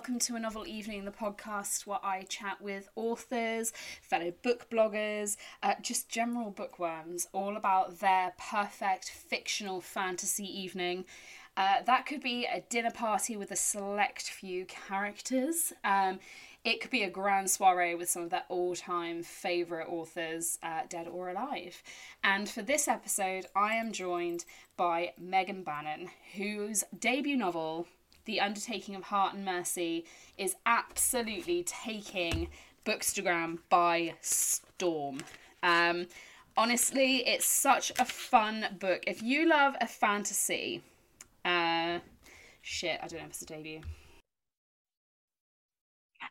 welcome to a novel evening, the podcast where I chat with authors, fellow book bloggers, uh, just general bookworms, all about their perfect fictional fantasy evening. Uh, that could be a dinner party with a select few characters. Um, it could be a grand soiree with some of their all time favourite authors, uh, dead or alive. And for this episode, I am joined by Megan Bannon, whose debut novel, the Undertaking of Hart and Mercy is absolutely taking Bookstagram by storm. Um, honestly, it's such a fun book. If you love a fantasy, uh, shit, I don't know if it's a debut.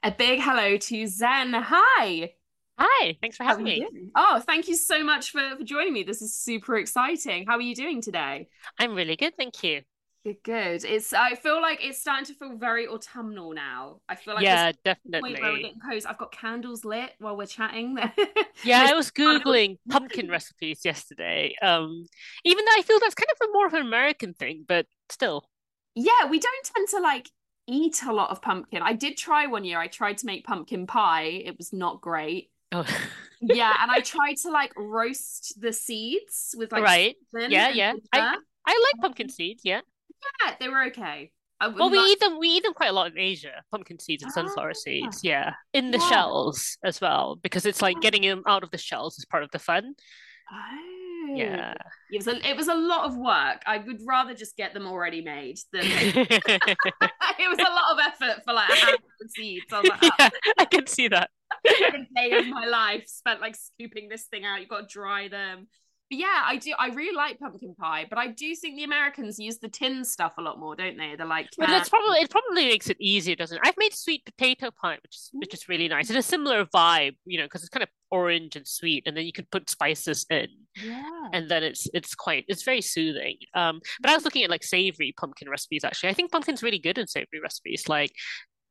A big hello to Zen. Hi. Hi, thanks for having me. Oh, thank you so much for, for joining me. This is super exciting. How are you doing today? I'm really good, thank you. Good, good. It's I feel like it's starting to feel very autumnal now. I feel like yeah, definitely. Point where we're getting close. I've got candles lit while we're chatting. yeah, I was googling pumpkin recipes yesterday. Um, even though I feel that's kind of a more of an American thing, but still. Yeah, we don't tend to like eat a lot of pumpkin. I did try one year. I tried to make pumpkin pie. It was not great. Oh. yeah, and I tried to like roast the seeds with like right. Yeah, yeah. I I like pumpkin seeds. Yeah. Yeah, they were okay. Well, we eat them. We eat them quite a lot in Asia. Pumpkin seeds and sunflower ah, seeds. Yeah, in the yeah. shells as well, because it's like getting them out of the shells is part of the fun. Oh. Yeah. It was a it was a lot of work. I would rather just get them already made than it was a lot of effort for like a handful of seeds. I like, oh. yeah, I can see that. day of my life spent like scooping this thing out. You've got to dry them, but yeah, I do. I really like pumpkin pie, but I do think the Americans use the tin stuff a lot more, don't they? They're like, but that's probably it. Probably makes it easier, doesn't it? I've made sweet potato pie, which is which is really nice. It's a similar vibe, you know, because it's kind of orange and sweet, and then you can put spices in, yeah, and then it's it's quite it's very soothing. Um, but I was looking at like savory pumpkin recipes. Actually, I think pumpkin's really good in savory recipes. Like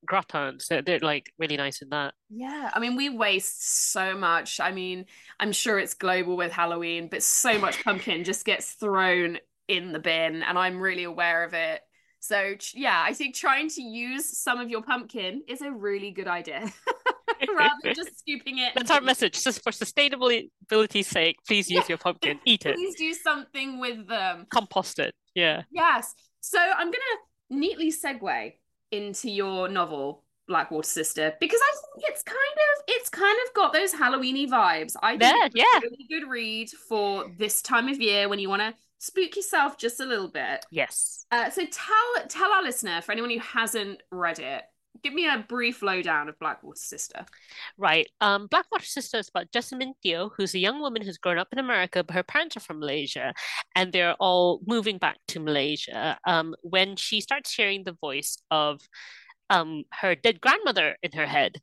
gratins. They're, they're like really nice in that. Yeah, I mean, we waste so much. I mean, I'm sure it's global with Halloween, but so much pumpkin just gets thrown in the bin, and I'm really aware of it. So yeah, I think trying to use some of your pumpkin is a really good idea. Rather than just scooping it. That's our message. Just for sustainability's sake, please use yeah. your pumpkin. Eat it. Please do something with them. Compost it. Yeah. Yes. So I'm gonna neatly segue into your novel Black Water Sister because I think it's kind of it's kind of got those Halloweeny vibes. I think yeah, yeah. really good read for this time of year when you want to spook yourself just a little bit. Yes. Uh, so tell tell our listener for anyone who hasn't read it give me a brief lowdown of Black Water Sister. Right. Um, Black Water Sister is about Jessamyn Teoh, who's a young woman who's grown up in America, but her parents are from Malaysia, and they're all moving back to Malaysia. Um, when she starts hearing the voice of um, her dead grandmother in her head.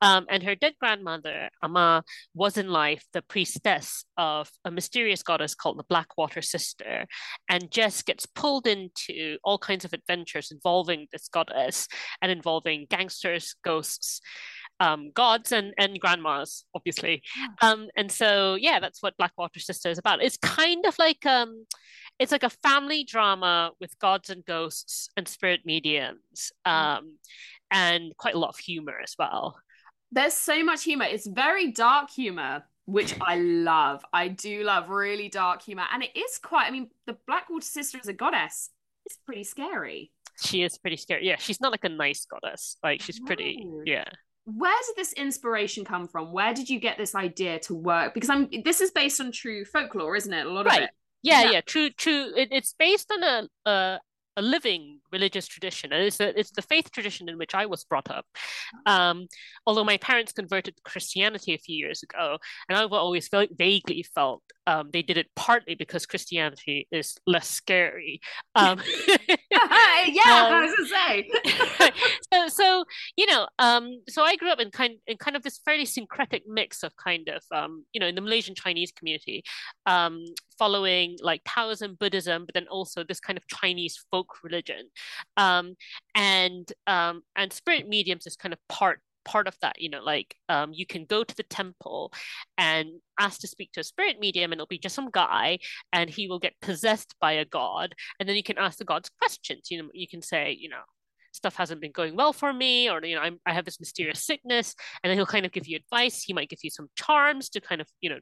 Um, and her dead grandmother, Ama, was in life the priestess of a mysterious goddess called the Black Water Sister. And Jess gets pulled into all kinds of adventures involving this goddess and involving gangsters, ghosts. Um, gods and, and grandmas, obviously. Um, and so, yeah, that's what Black Water Sister is about. It's kind of like um, it's like a family drama with gods and ghosts and spirit mediums mm. um, and quite a lot of humor as well. There's so much humor. It's very dark humor which i love. I do love really dark humor. And it is quite i mean the blackwater sister as a goddess. Is pretty scary. She is pretty scary. Yeah she's not like a nice goddess. Like she's pretty yeah. Where did this inspiration come from? Where did you get this idea to work? Because i'm this is based on true folklore isn't it? A lot right. of it yeah, yeah, yeah true, true. It, it's based on a, a a living religious tradition, and it's a, it's the faith tradition in which I was brought up. Um, although my parents converted to Christianity a few years ago, and I've always felt, vaguely felt um, they did it partly because Christianity is less scary. Um, yeah, um, I was gonna say. so, so you know, um, so I grew up in kind in kind of this fairly syncretic mix of kind of um, you know in the Malaysian Chinese community, um, following like Taoism, Buddhism, but then also this kind of Chinese folk religion, um, and um, and spirit mediums is kind of part part of that you know like um, you can go to the temple and ask to speak to a spirit medium and it'll be just some guy and he will get possessed by a god. And then you can ask the gods questions you know you can say you know stuff hasn't been going well for me, or you know, I'm, I have this mysterious sickness, and then he'll kind of give you advice. He might give you some charms to kind of you know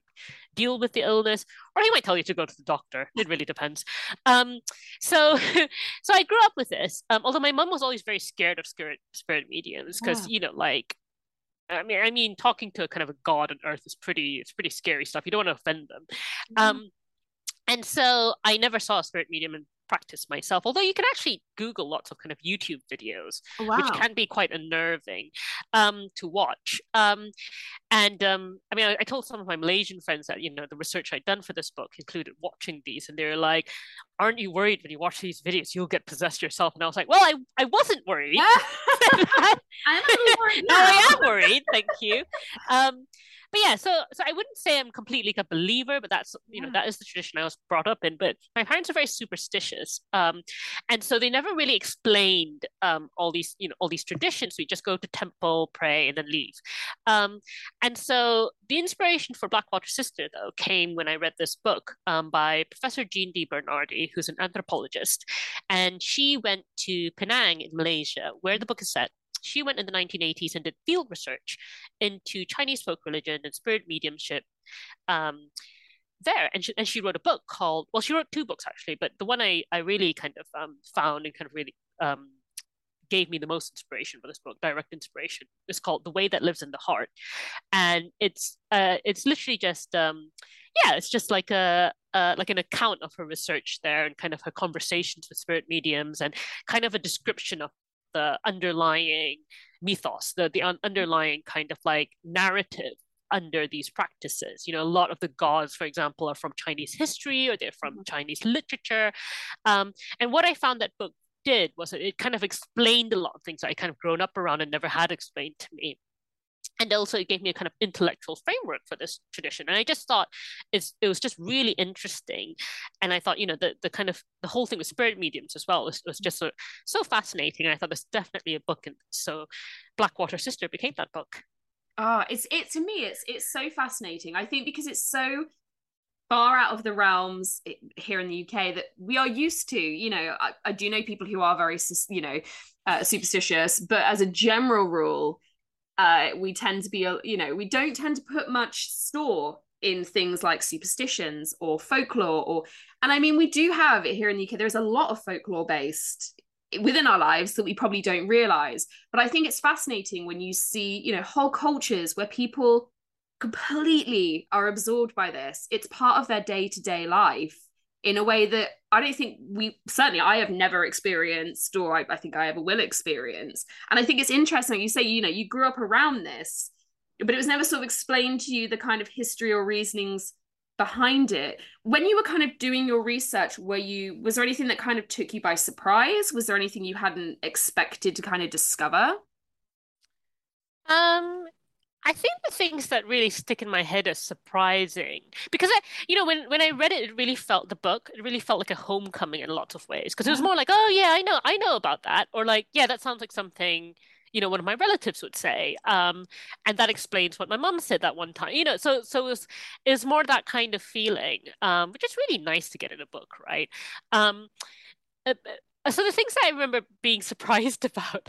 deal with the illness, or he might tell you to go to the doctor. It really depends. Um, so so I grew up with this. Um, although my mom was always very scared of spirit spirit mediums because yeah. you know like I mean, I mean, talking to a kind of a god on earth is pretty, it's pretty scary stuff. You don't want to offend them. Mm-hmm. Um, and so I never saw a spirit medium in practice myself, although you can actually Google lots of kind of YouTube videos, oh, wow. which can be quite unnerving um, to watch. Um, and um, I mean, I, I, told some of my Malaysian friends that, you know, the research I'd done for this book included watching these, and they're like, aren't you worried when you watch these videos you'll get possessed yourself? And I was like, well, I, I wasn't worried. I'm a little worried now. I am worried, thank you. Um, but yeah, so so I wouldn't say I'm completely a believer, but that's you know that is the tradition I was brought up in. But my parents are very superstitious, um, and so they never really explained um, all these you know all these traditions. We just go to temple, pray, and then leave. Um, and so the inspiration for Black Water Sister though came when I read this book um, by Professor Jean DeBernardi, who's an anthropologist, and she went to Penang in Malaysia, where the book is set she went in the 1980s and did field research into Chinese folk religion and spirit mediumship um, there. And she, and she wrote a book called, well, she wrote two books actually, but the one I, I really kind of um, found and kind of really um, gave me the most inspiration for this book, direct inspiration, is called The Way That Lives in the Heart. And it's uh, it's literally just um, yeah, it's just like a uh, like an account of her research there and kind of her conversations with spirit mediums and kind of a description of the underlying mythos, the the un- underlying kind of like narrative under these practices. You know, a lot of the gods, for example, are from Chinese history or they're from mm-hmm. Chinese literature. Um, and what I found that book did was it kind of explained a lot of things that I kind of grown up around and never had explained to me and also it gave me a kind of intellectual framework for this tradition. And i just thought it's, it was just really interesting. And i thought you know the, the kind of the whole thing with spirit mediums as well was, was just so, so fascinating. And i thought there's definitely a book and so blackwater sister became that book. Ah it's it to me it's it's so fascinating. I think because it's so far out of the realms here in the uk that we are used to you know i, I do know people who are very you know uh, superstitious but as a general rule uh, we tend to be, you know, we don't tend to put much store in things like superstitions or folklore or and I mean we do have it here in the UK there's a lot of folklore based within our lives that we probably don't realize. But I think it's fascinating when you see you know whole cultures where people completely are absorbed by this. It's part of their day-to-day life in a way that I don't think we certainly I have never experienced or I, I, think I ever will experience. And I think it's interesting you say, you know, you grew up around this, but it was never sort of explained to you the kind of history or reasonings behind it. When you were kind of doing your research, were you was there anything that kind of took you by surprise? Was there anything you hadn't expected to kind of discover? Um I think the things that really stick in my head are surprising because I, you know, when when I read it, it really felt the book. It really felt like a homecoming in lots of ways because it was more like, oh yeah, I know, I know about that, or like, yeah, that sounds like something you know one of my relatives would say um, and that explains what my mom said that one time you know so so it was, it was more that kind of feeling um, which is really nice to get in a book right um, uh, uh, so the things that I remember being surprised about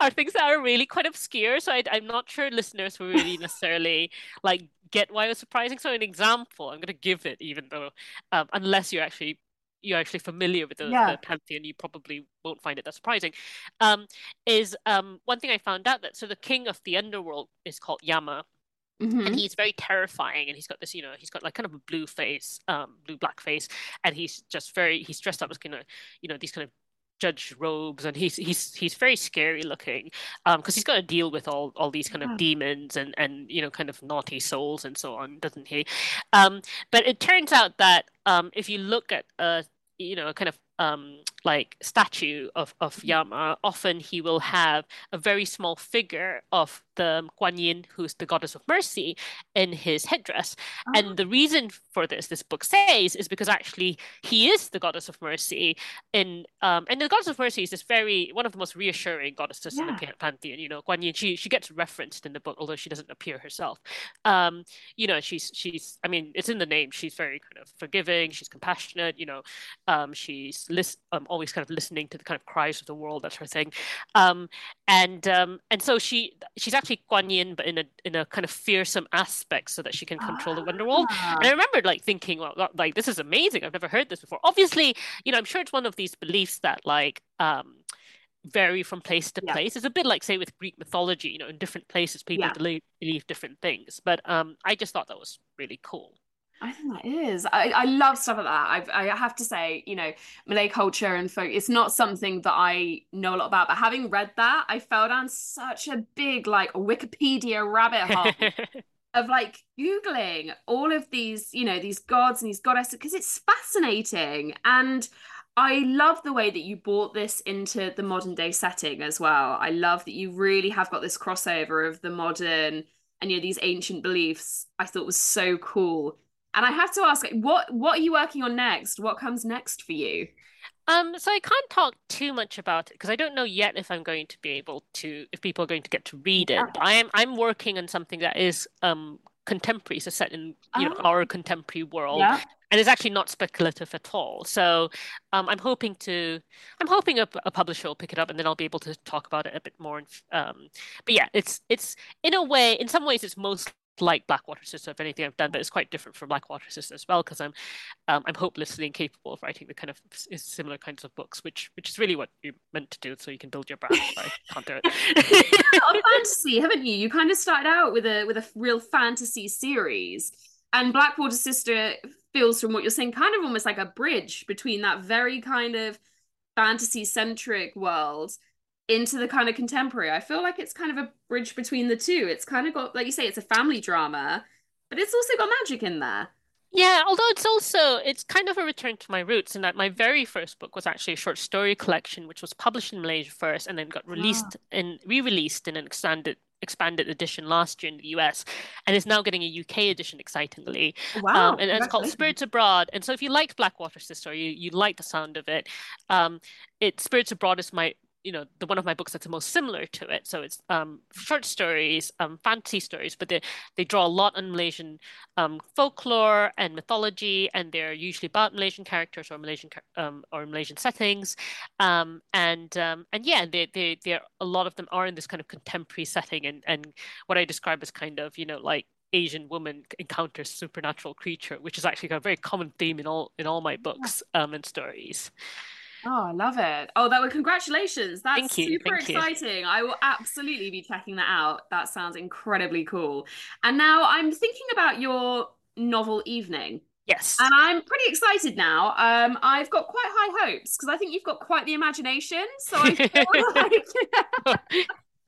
are things that are really quite obscure. So I, am not sure listeners will really necessarily like get why it was surprising. So an example, I'm going to give it, even though um, unless you're actually you're actually familiar with the, yeah. the, pantheon, you probably won't find it that surprising. Um, is um, one thing I found out that so the king of the underworld is called Yama, Mm-hmm. and he's very terrifying and he's got this you know he's got like kind of a blue face um blue black face and he's just very he's dressed up as kind of you know these kind of judge robes and he's he's he's very scary looking um because he's got to deal with all all these kind of demons and and you know kind of naughty souls and so on doesn't he um but it turns out that um if you look at a you know kind of um, like statue of, of mm-hmm. Yama, often he will have a very small figure of the Guan Yin, who's the goddess of mercy, in his headdress. Oh. And the reason for this, this book says, is because actually he is the goddess of mercy. In um, and the goddess of mercy is this very one of the most reassuring goddesses yeah. in the pantheon. You know, Guan Yin, she she gets referenced in the book, although she doesn't appear herself. Um, you know, she's she's I mean, it's in the name. She's very kind of forgiving. She's compassionate. You know, um, she's list, um, always kind of listening to the kind of cries of the world, that sort of thing. Um, and um, and so she she's actually Yin, but in a in a kind of fearsome aspect, so that she can control the Wonderworld. And I remember like thinking, well, like this is amazing. I've never heard this before. Obviously, you know, I'm sure it's one of these beliefs that like um vary from place to Yeah. place. It's a bit like say with Greek mythology, you know, in different places people Yeah. believe, believe different things. But um, I just thought that was really cool. I think that is. I, I love stuff like that. I've, I have to say, you know, Malay culture and folk, it's not something that I know a lot about, but having read that, I fell down such a big, like, Wikipedia rabbit hole of like Googling all of these, you know, these gods and these goddesses, because it's fascinating. And I love the way that you brought this into the modern day setting as well. I love that you really have got this crossover of the modern and you know these ancient beliefs. I thought was so cool. And I have to ask, what what are you working on next? What comes next for you? Um, so I can't talk too much about it because I don't know yet if I'm going to be able to, if people are going to get to read it. But I am I'm working on something that is um contemporary, so set in you know Oh. our contemporary world, Yeah. and it's actually not speculative at all. So um, I'm hoping to, I'm hoping a, a publisher will pick it up, and then I'll be able to talk about it a bit more. Um, but yeah, it's it's in a way, in some ways, it's most like Black Water Sister of anything I've done, but it's quite different from Black Water Sister as well because I'm um, I'm hopelessly incapable of writing the kind of similar kinds of books, which which is really what you're meant to do, so you can build your brand. But I can't do it. of fantasy, haven't you? You kind of started out with a with a real fantasy series, and Black Water Sister feels, from what you're saying, kind of almost like a bridge between that very kind of fantasy centric world into the kind of contemporary. I feel like it's kind of a bridge between the two. It's kind of got, like you say, it's a family drama, but it's also got magic in there. Yeah, although it's also it's kind of a return to my roots in that my very first book was actually a short story collection, which was published in Malaysia first and then got released and re-released in an expanded expanded edition last year in the US, and is now getting a UK edition, excitingly. Wow, Um, and it's called. Spirits Abroad. And so if you liked Black Water Sister, you you like the sound of it, um, it Spirits Abroad is my you know the one of my books that's the most similar to it. So it's um short stories, um fantasy stories, but they they draw a lot on Malaysian um folklore and mythology, and they're usually about Malaysian characters or Malaysian um or Malaysian settings. Um and um and yeah, they they they're a lot of them are in this kind of contemporary setting and and what I describe as kind of, you know, like Asian woman encounters supernatural creature, which is actually a very common theme in all in all my books um and stories. Oh, I love it. Oh, that were congratulations. That's Thank you, super thank you. exciting. I will absolutely be checking that out. That sounds incredibly cool. And now I'm thinking about your novel Evening, Yes. and I'm pretty excited now. Um, I've got quite high hopes because I think you've got quite the imagination. So I feel like we're going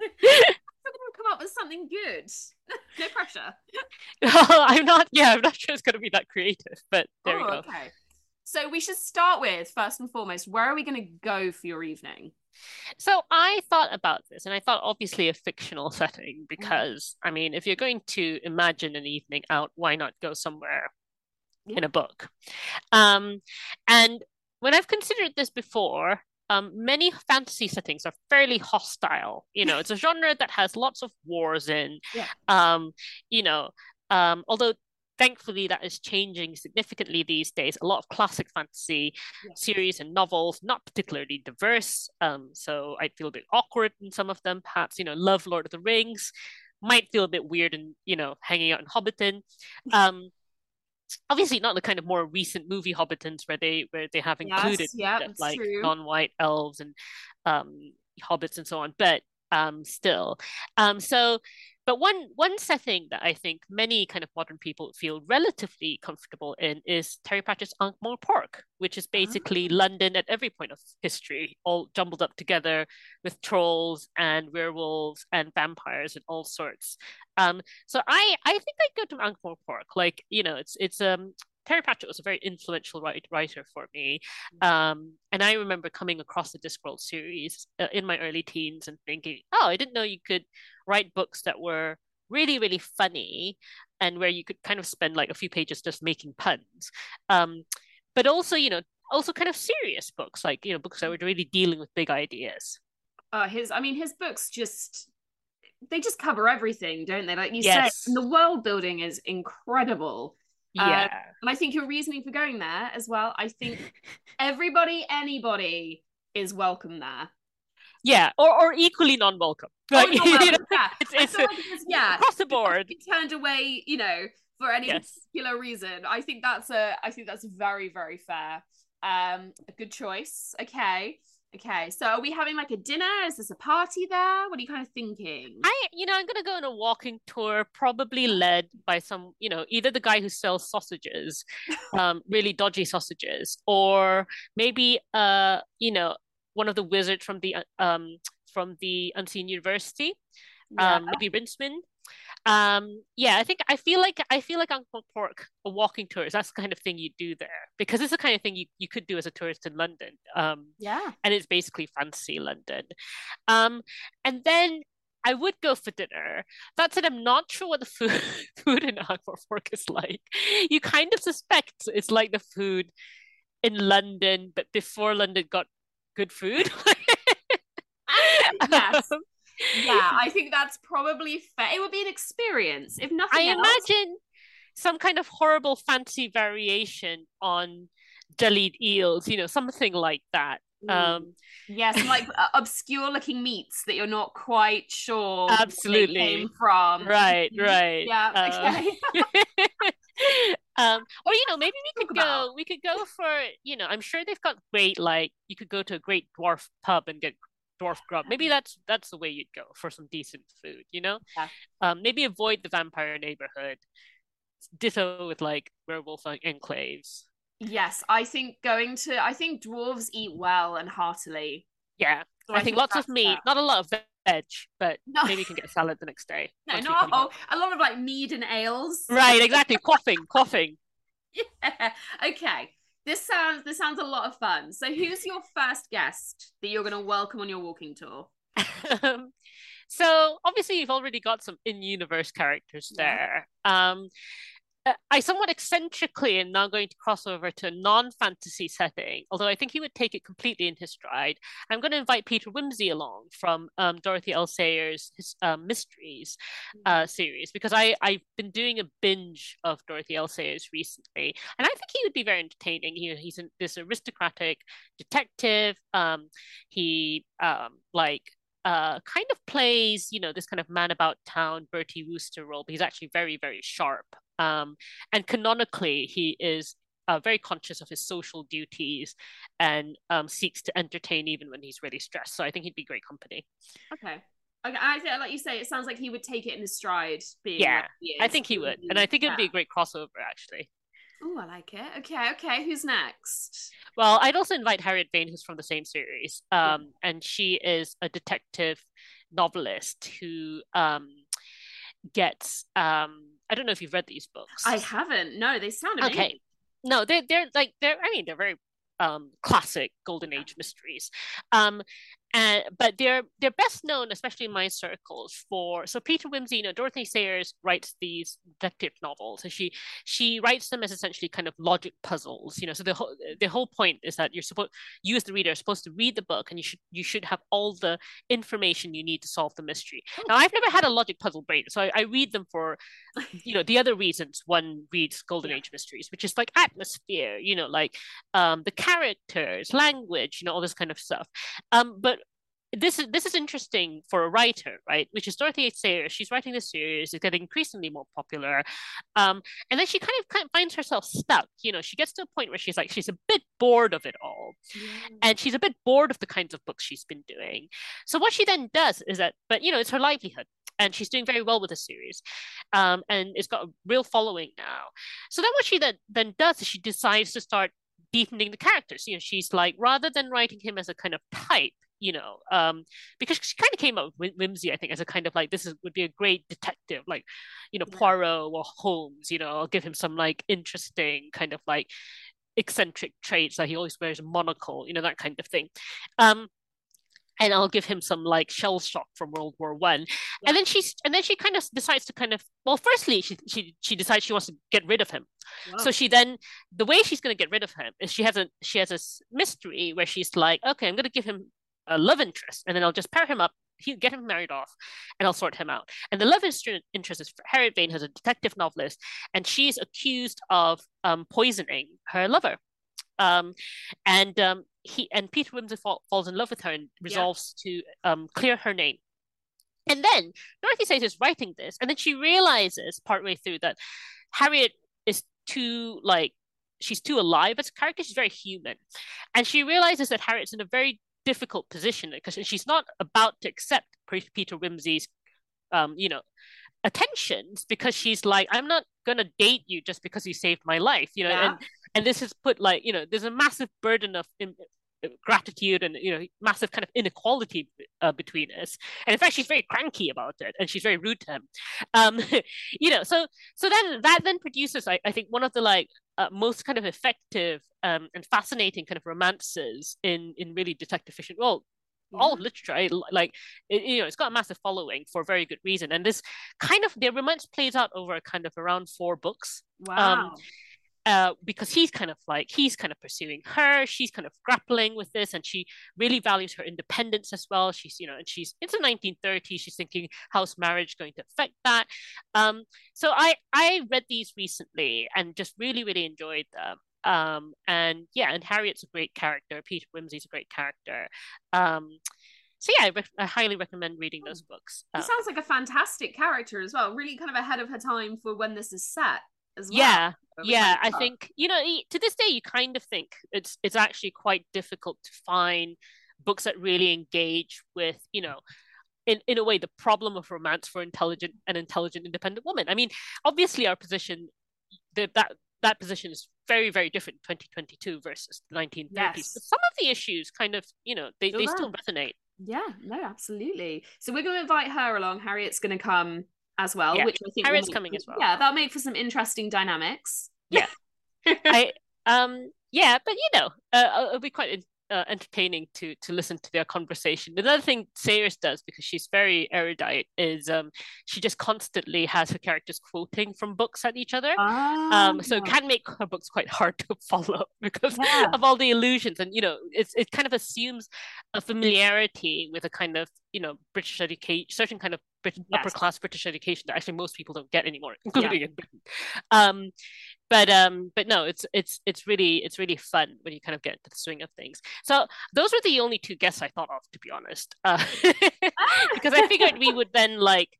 to come up with something good. No pressure. I'm not, yeah, I'm not sure it's going to be that creative, but there we Oh, go. okay. So we should start with first and foremost, where are we going to go for your evening? So I thought about this, and I thought obviously a fictional setting because, I mean, if you're going to imagine an evening out, why not go somewhere in a book? Um, and when I've considered this before, um, many fantasy settings are fairly hostile. You know, it's a genre that has lots of wars in. Yeah. Um, you know, um, although thankfully that is changing significantly these days. A lot of classic fantasy Yeah. series and novels, not particularly diverse. Um, so I feel a bit awkward in some of them. Perhaps, you know, love Lord of the Rings, might feel a bit weird and, you know, hanging out in Hobbiton. Um, obviously not the kind of more recent movie Hobbitons where they where they have included Yes, like true. non-white elves and um hobbits and so on, but um still. Um so but one one setting that I think many kind of modern people feel relatively comfortable in is Terry Pratchett's Ankh-Morpork, which is basically Ah. London at every point of history, all jumbled up together with trolls and werewolves and vampires and all sorts. Um, so I I think I'd go to Ankh-Morpork. Like, you know, it's it's um Terry Pratchett was a very influential write, writer for me. Um, and I remember coming across the Discworld series uh, in my early teens and thinking, oh, I didn't know you could write books that were really, really funny and where you could kind of spend like a few pages just making puns. Um, but also, you know, also kind of serious books, like, you know, books that were really dealing with big ideas. Uh, his, I mean, his books just they just cover everything, don't they? Like you Yes. said, the world building is incredible. Yeah. Um, and I think your reasoning for going there as well, I think everybody, anybody is welcome there. Yeah, or, or equally non-welcome. Oh, Like, not you know, yeah. it's, it's like it's- yeah, across the board. turned away, you know, for any Yes. particular reason. I think that's a I think that's very, very fair. Um, a good choice. Okay. Okay. So are we having like a dinner? Is this a party there? What are you kind of thinking? I, you know, I'm gonna go on a walking tour, probably led by some, you know, either the guy who sells sausages, um, really dodgy sausages, or maybe, uh, you know, one of the wizards from the, uh, um, from the Unseen University, Yeah. um, maybe Rincewind. Um, yeah, I think I feel like I feel like Uncle Pork, a walking tourist, that's the kind of thing you do there because it's the kind of thing you, you could do as a tourist in London. Um, yeah. and it's basically fancy London. Um, and then I would go for dinner. That said, I'm not sure what the food food in Fork is like. You kind of suspect it's like the food in London, but before London got good food. Yes. Um, Yeah, I think that's probably fair. It would be an experience, if nothing I else. imagine some kind of horrible fancy variation on jellied eels, you know, something like that. Mm. Um, yeah, like uh, obscure looking meats that you're not quite sure Absolutely. came from. right, Mhm. right. Yeah, Uh, okay. um, or you know, maybe we could go. We could go for you know. I'm sure they've got great like you could go to a great dwarf pub and get dwarf grub. Maybe that's that's the way you'd go for some decent food. You know, Yeah. um, maybe avoid the vampire neighborhood. Ditto with like werewolf enclaves. Yes, I think going to I think dwarves eat well and heartily. Yeah, So I, think, lots of meat, that. not a lot of veg, but No. maybe you can get a salad the next day. No, not oh, a lot of like mead and ales. Right, exactly. coughing, coughing. Yeah. Okay. This sounds this sounds a lot of fun. So who's your first guest that you're gonna welcome on your walking tour? um, so obviously you've already got some in-universe characters Yeah. there. Um, uh, I somewhat eccentrically am now going to cross over to a non-fantasy setting, although I think he would take it completely in his stride. I'm going to invite Peter Wimsey along from um, Dorothy L. Sayers' his, um, Mysteries uh, series because I I've been doing a binge of Dorothy L. Sayers recently, and I think he would be very entertaining. He, he's an, this aristocratic detective. Um, he um like uh kind of plays you know this kind of man about town Bertie Wooster role, but he's actually very very sharp. Um, and canonically, he is. Uh, very conscious of his social duties and um, seeks to entertain even when he's really stressed. So I think he'd be great company. Okay. Okay, I think, like you say, it sounds like he would take it in his stride. Being Yeah, I think he would, and I think it would be a great crossover actually. Oh, I like it. Okay, okay. Who's next? Well, I'd also invite Harriet Vane, who's from the same series, um, and she is a detective novelist who um, gets. Um, I don't know if you've read these books. I haven't. No, they sound amazing. Okay, no, they're they're like they're. I mean, they're very um, classic golden age mysteries. Um, and but they're they're best known, especially in my circles, for so Peter Wimsey, you know, Dorothy Sayers writes these detective novels, and she she writes them as essentially kind of logic puzzles. You know, so the whole the whole point is that you're supposed you as the reader are supposed to read the book, and you should you should have all the information you need to solve the mystery. Now, I've never had a logic puzzle brain, so I, I read them for you know the other reasons one reads golden Yeah. age mysteries which is like atmosphere you know like um the characters language you know all this kind of stuff um but this is this is interesting for a writer, right? Which is Dorothy H. Sayers. She's writing this series, it's getting increasingly more popular, um, and then she kind of, kind of finds herself stuck. You know, she gets to a point where she's like she's a bit bored of it all, and she's a bit bored of the kinds of books she's been doing. So what she then does is that, but you know, it's her livelihood, and she's doing very well with the series, um, and it's got a real following now. So then what she then then does is she decides to start deepening the characters. You know, she's like rather than writing him as a kind of type. You know, um, because she kind of came up with Wimsey, I think, as a kind of like this is would be a great detective, like, you know, Yeah. Poirot or Holmes. You know, I'll give him some like interesting kind of like eccentric traits, like he always wears a monocle, you know, that kind of thing. Um, and I'll give him some like shell shock from World War One. Yeah. And then she's and then she kind of decides to kind of well, firstly she she she decides she wants to get rid of him. Wow. So she then the way she's going to get rid of him is she has a she has a mystery where she's like, okay, I'm going to give him a love interest, and then I'll just pair him up he get him married off, and I'll sort him out. And the love interest is Harriet Vane, who's a detective novelist, and she's accused of um, poisoning her lover. Um, and um, he and Peter Wimsey fall, falls in love with her and resolves yeah. to um, clear her name. And then Dorothy Sayers is writing this, and then she realizes partway through that Harriet is too like she's too alive as a character. She's very human, and she realizes that Harriet's in a very difficult position because she's not about to accept Peter Wimsey's, um, you know, attentions because she's like, I'm not gonna date you just because you saved my life, you know, yeah. and and this has put like you know, there's a massive burden of gratitude and you know massive kind of inequality uh, between us and in fact she's very cranky about it and she's very rude to him um you know so so then that then produces I, I think one of the like uh, most kind of effective um, and fascinating kind of romances in in really detective fiction. Well yeah. all of literature I, like it, you know it's got a massive following for a very good reason. And this kind of the romance plays out over a kind of around four books. Um, wow. um, uh, because he's kind of like he's kind of pursuing her she's kind of grappling with this and she really values her independence as well. She's you know and she's it's the 1930s she's thinking how's marriage going to affect that? Um so i i read these recently and just really really enjoyed them. Um and yeah and harriet's a great character peter wimsey's a great character. Um so yeah, I, re- I, highly recommend reading those books. Um, sounds like a fantastic character as well. Really, kind of ahead of her time for when this is set as well. Yeah, yeah. I think you know to this day you kind of think it's it's actually quite difficult to find books that really engage with you know in, in a way the problem of romance for intelligent and intelligent independent women. I mean, obviously our position the, that that position is very very different 2022 versus the 1930s. Yes. But some of the issues kind of you know they, they still resonate. Yeah, no, absolutely. So we're going to invite her along. Harriet's going to come as well, yeah. which I think Harriet's coming as well. Yeah, that'll make for some interesting dynamics. Yeah, I um yeah, but you know, uh, it'll be quite uh, entertaining to to listen to their conversation. Another thing Sayers does because she's very erudite is um she just constantly has her characters quoting from books at each other. Um, so it ah. can make her books quite hard to follow because yeah. of all the illusions and you know it's it kind of assumes a familiarity with a kind of you know British education, certain kind of Brit- yes. upper class British education that actually most people don't get anymore, including yeah. in Britain. Um, but um, but no, it's it's it's really it's really fun when you kind of get into the swing of things. So those were the only two guests I thought of, to be honest, uh, because I figured we would then like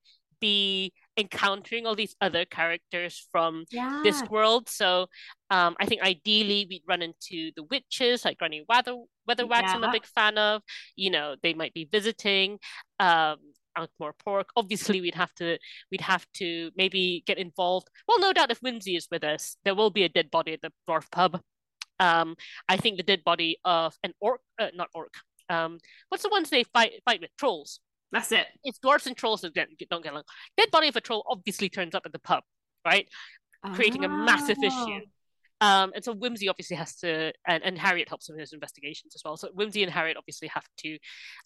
be encountering all these other characters from yeah. this world. So um, I think ideally we'd run into the witches like Granny Weather Weatherwax. Yeah. I'm a big fan of. You know, they might be visiting. Um, Ankh-Morpork. Obviously, we'd have to we'd have to maybe get involved. Well, no doubt if Wimsey is with us, there will be a dead body at the dwarf pub. Um, I think the dead body of an orc, uh, not orc. Um, what's the ones they fight fight with? Trolls. That's it. It's dwarves and trolls that don't get along. Dead body of a troll obviously turns up at the pub, right? Creating a massive issue. Um, and so Wimsey obviously has to, and, and Harriet helps him in his investigations as well. So Wimsey and Harriet obviously have to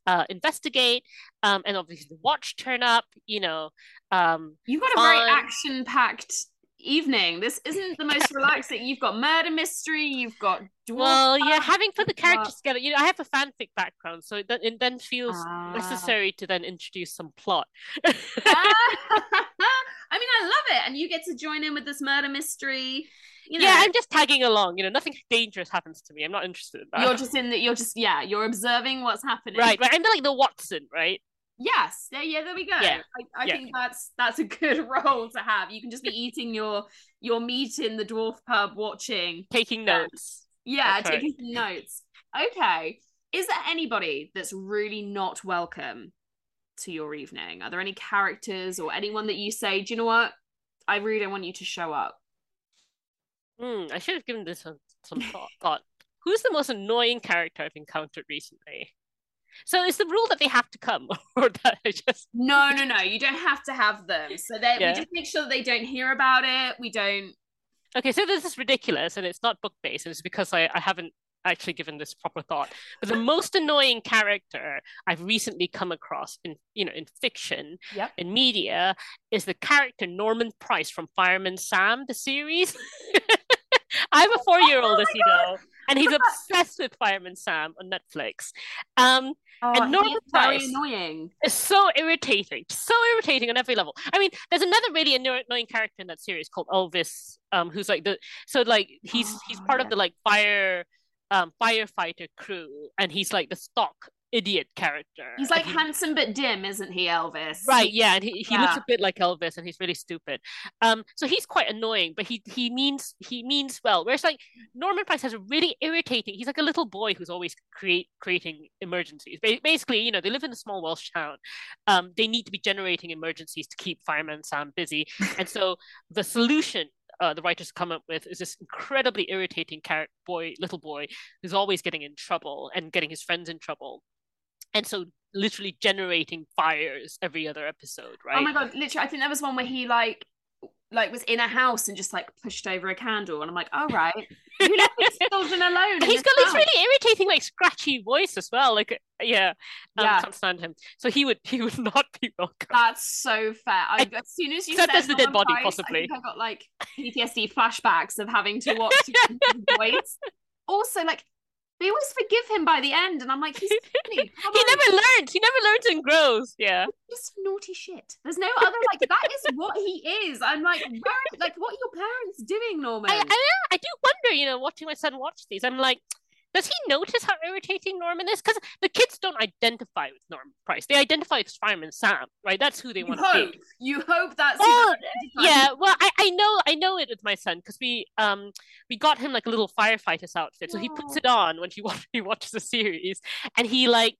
uh, investigate, um, and obviously the watch turn up. You know, um, you've got a very action-packed evening. This isn't the most relaxing. You've got murder mystery. You've got well, yeah, having put the characters together. You know, I have a fanfic background, so it, it then feels ah. necessary to then introduce some plot. I mean, I love it, and you get to join in with this murder mystery you know, yeah, I'm just tagging along. You know, nothing dangerous happens to me. I'm not interested in that. You're just in the. You're just yeah. You're observing what's happening. Right, right. I'm like the Watson, right? Yes. Yeah. Yeah. There we go. Yeah. I, I yeah. think that's that's a good role to have. You can just be eating your your meat in the dwarf pub, watching, taking notes. Yeah, that's taking right. notes. Okay. Is there anybody that's really not welcome to your evening? Are there any characters or anyone that you say, do you know what? I really don't want you to show up. Hmm, I should have given this some, some thought, thought. Who's the most annoying character I've encountered recently? So is the rule that they have to come, or that I just no, no, no. You don't have to have them. So that yeah. we just make sure that they don't hear about it. We don't. Okay, so this is ridiculous, and it's not book based. It's because I, I haven't actually given this proper thought. But the most annoying character I've recently come across in you know in fiction, yep. in media, is the character Norman Price from Fireman Sam, the series. I have a four year old, oh as you know, and he's obsessed with Fireman Sam on Netflix. Um, Oh, and Norman is very annoying. is so irritating, so irritating on every level. I mean, there's another really annoying character in that series called Elvis, um, who's like the so like he's Oh, he's part yeah. of the like fire um firefighter crew, and he's like the stock idiot character. He's like he- handsome but dim, isn't he, Elvis? Right, yeah, and he, he looks a bit like Elvis, and he's really stupid. Um, so he's quite annoying, but he he means he means well. Whereas like Norman Price has a really irritating. He's like a little boy who's always create creating emergencies. Basically, you know, they live in a small Welsh town. Um, they need to be generating emergencies to keep Fireman Sam busy, and so the solution. Uh, the writers come up with is this incredibly irritating character boy, little boy, who's always getting in trouble and getting his friends in trouble, and so literally generating fires every other episode, right? Oh my god, literally, I think there was one where he like like was in a house and just like pushed over a candle, and I'm like, all right, who left his children alone? He's got this really irritating, like scratchy voice as well. Like, yeah, um, Yeah. can't stand him. So he would he would not be welcome. That's so fair. I, as soon as you said there's the dead body, Price, possibly. I think I got like PTSD flashbacks of having to watch voice. Also, like they always forgive him by the end, and I'm like, he's funny. He never learns. He never learns and grows. Yeah. just naughty shit. There's no other like that is what he is. I'm like, where, like what are your parents doing, Norman? I, I I do wonder, you know, watching my son watch these. I'm like, does he notice how irritating Norman is? Because the kids don't identify with Norman Price. They identify with Fireman Sam, right? That's who they want to be. You hope that's Oh, yeah. Well, I, I know I know it with my son because we um we got him like a little firefighter's outfit, so he puts it on when he watch, he watches the series, and he like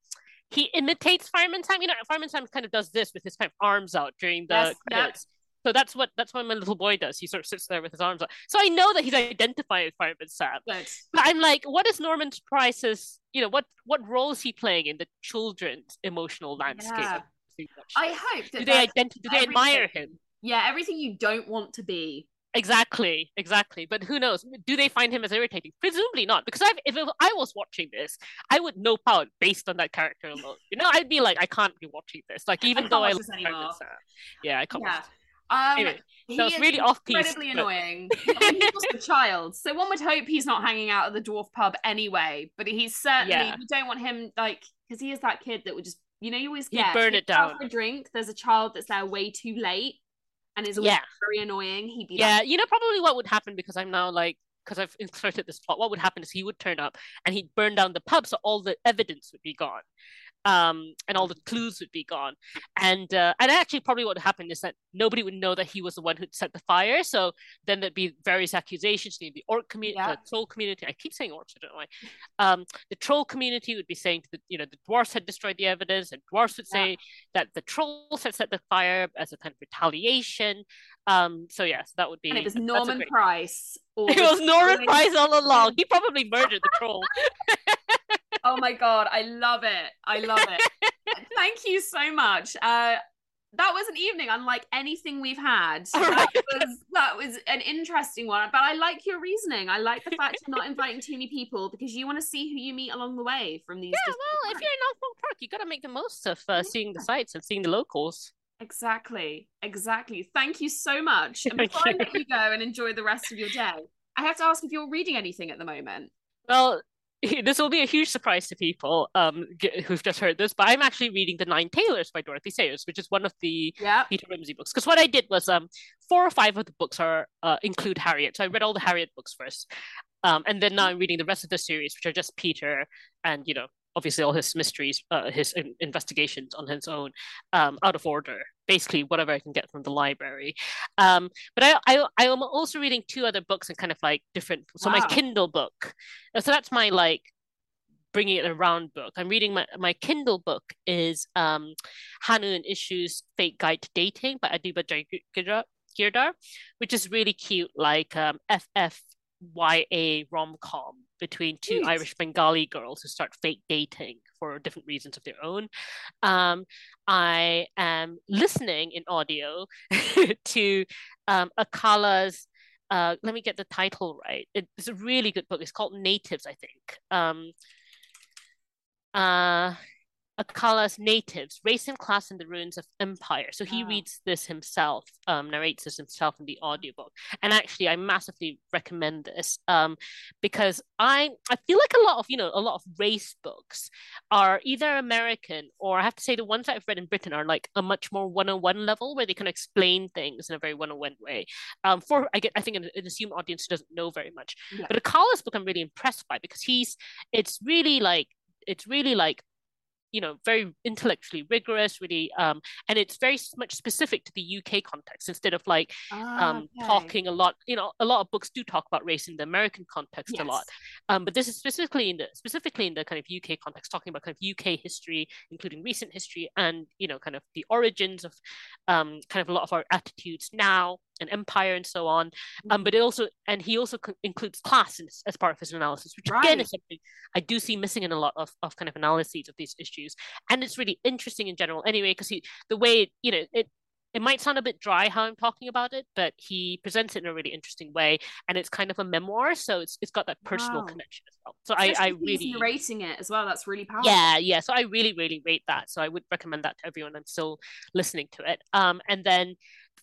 he imitates Fireman Sam. You know, Fireman Sam kind of does this with his kind of arms out during the Yes, credits. So that's what that's what my little boy does. He sort of sits there with his arms out. So I know that he's identifying with Fireman Sam. Good. But I'm like, what is Norman Price's? You know, what what role is he playing in the children's emotional landscape? Yeah. of the watch I hope that do they that's- identi- do they admire him? yeah, everything you don't want to be. Exactly, exactly. But who knows? Do they find him as irritating? Presumably not, because I've, if I was watching this, I would nope out based on that character alone. You know, I'd be like, I can't be watching this. Like, even though I watch love. Sam. Yeah, I can't Yeah. Um, Anyway, he that was is really off-piece, incredibly but- annoying. He's just a child, so one would hope he's not hanging out at the dwarf pub anyway. But he's certainly Yeah. you don't want him like because he is that kid that would just you know you always He'd get burn it down. for a drink. There's a child that's there way too late and is always Yeah. very annoying. He'd be Yeah, like, you know, probably what would happen because I'm now like, because I've inserted this plot, what would happen is he would turn up and he'd burn down the pub, so all the evidence would be gone. Um, and all the clues would be gone. And uh, and actually probably what would happen is that nobody would know that he was the one who'd set the fire. So then there'd be various accusations in the orc community, Yeah. the troll community. I keep saying orcs, I don't know why. Um, the troll community would be saying that you know the dwarfs had destroyed the evidence, and dwarfs would Yeah. say that the trolls had set the fire as a kind of retaliation. Um, so yes, that would be. and it was Norman great- Price. It was Norman. Price all along. He probably murdered the troll. Oh my god, I love it. I love it. Thank you so much. Uh that was an evening unlike anything we've had. That was that was an interesting one. But I like your reasoning. I like the fact you're not inviting too many people because you want to see who you meet along the way from these. Yeah, well, if you're in Ankh-Morpork, you got to make the most of uh, seeing the sights and seeing the locals. Exactly. Exactly. Thank you so much. And before I let you go and enjoy the rest of your day, I have to ask if you're reading anything at the moment. Well, this will be a huge surprise to people um, who've just heard this, but I'm actually reading The Nine Tailors by Dorothy Sayers, which is one of the Yeah. Peter Wimsey books. Because what I did was um, four or five of the books are uh, include Harriet, so I read all the Harriet books first, um, and then now I'm reading the rest of the series, which are just Peter and you know obviously all his mysteries, uh, his in- investigations on his own, um, out of order, basically whatever I can get from the library. Um, but I, I I am also reading two other books and kind of like different. So my Kindle book, uh, so that's my like bringing it around book. I'm reading my my Kindle book is um Hani and Ishu's Fake Guide to Dating by Adiba Jaigirdar, which is really cute, like um FFYA rom com between two Neat. Irish Bengali girls who start fake dating for different reasons of their own. Um, I am listening in audio to um, Akala's. Uh, let me get the title right. It's a really good book. It's called Natives, I think. Um, uh, Akala's natives, race and class in the ruins of empire. So he Wow. reads this himself, um, narrates this himself in the audiobook. And actually, I massively recommend this um, because I I feel like a lot of you know a lot of race books are either American or I have to say the ones that I've read in Britain are like a much more one-on-one level where they can explain things in a very one-on-one way. Um, for I get I think an, an assumed audience who doesn't know very much. Yeah. But Akala's book I'm really impressed by because he's it's really like it's really like you know very intellectually rigorous really um and it's very much specific to the UK context instead of like Ah, um okay. talking a lot you know a lot of books do talk about race in the American context a lot um but this is specifically in the specifically in the kind of UK context talking about kind of UK history including recent history and you know kind of the origins of um kind of a lot of our attitudes now and empire and so on um Mhm. but it also and he also co- includes class in, as part of his analysis which again is something I do see missing in a lot of, of kind of analyses of these issues. And it's really interesting in general anyway, because he the way, you know, it it might sound a bit dry how I'm talking about it, but he presents it in a really interesting way. And it's kind of a memoir, so it's it's got that personal Wow. connection as well. So I, I Especially if he's really narrating it as well. That's really powerful. yeah, yeah. So I really, really rate that. So I would recommend that to everyone. I'm still listening to it. Um, and then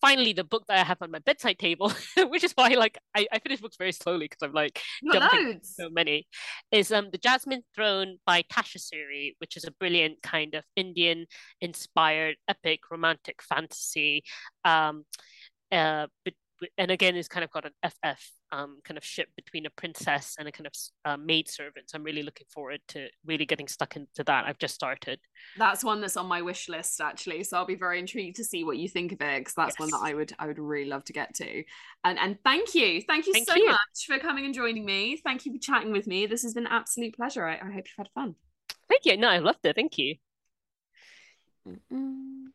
finally the book that I have on my bedside table, which is why like I, I finish books very slowly because I'm like jumping so many is um the Jasmine Throne by Tasha Suri, which is a brilliant kind of Indian inspired epic romantic fantasy. Um uh and again it's kind of got an FF um kind of ship between a princess and a kind of uh, maid servant. So I'm really looking forward to really getting stuck into that. I've just started. That's one that's on my wish list actually. So I'll be very intrigued to see what you think of it because that's one that I would I would really love to get to. And and thank you. Thank you Thank so you. much for coming and joining me. Thank you for chatting with me. This has been an absolute pleasure. I, I hope you've had fun. Thank you. No, I loved it. Thank you. Mm-mm.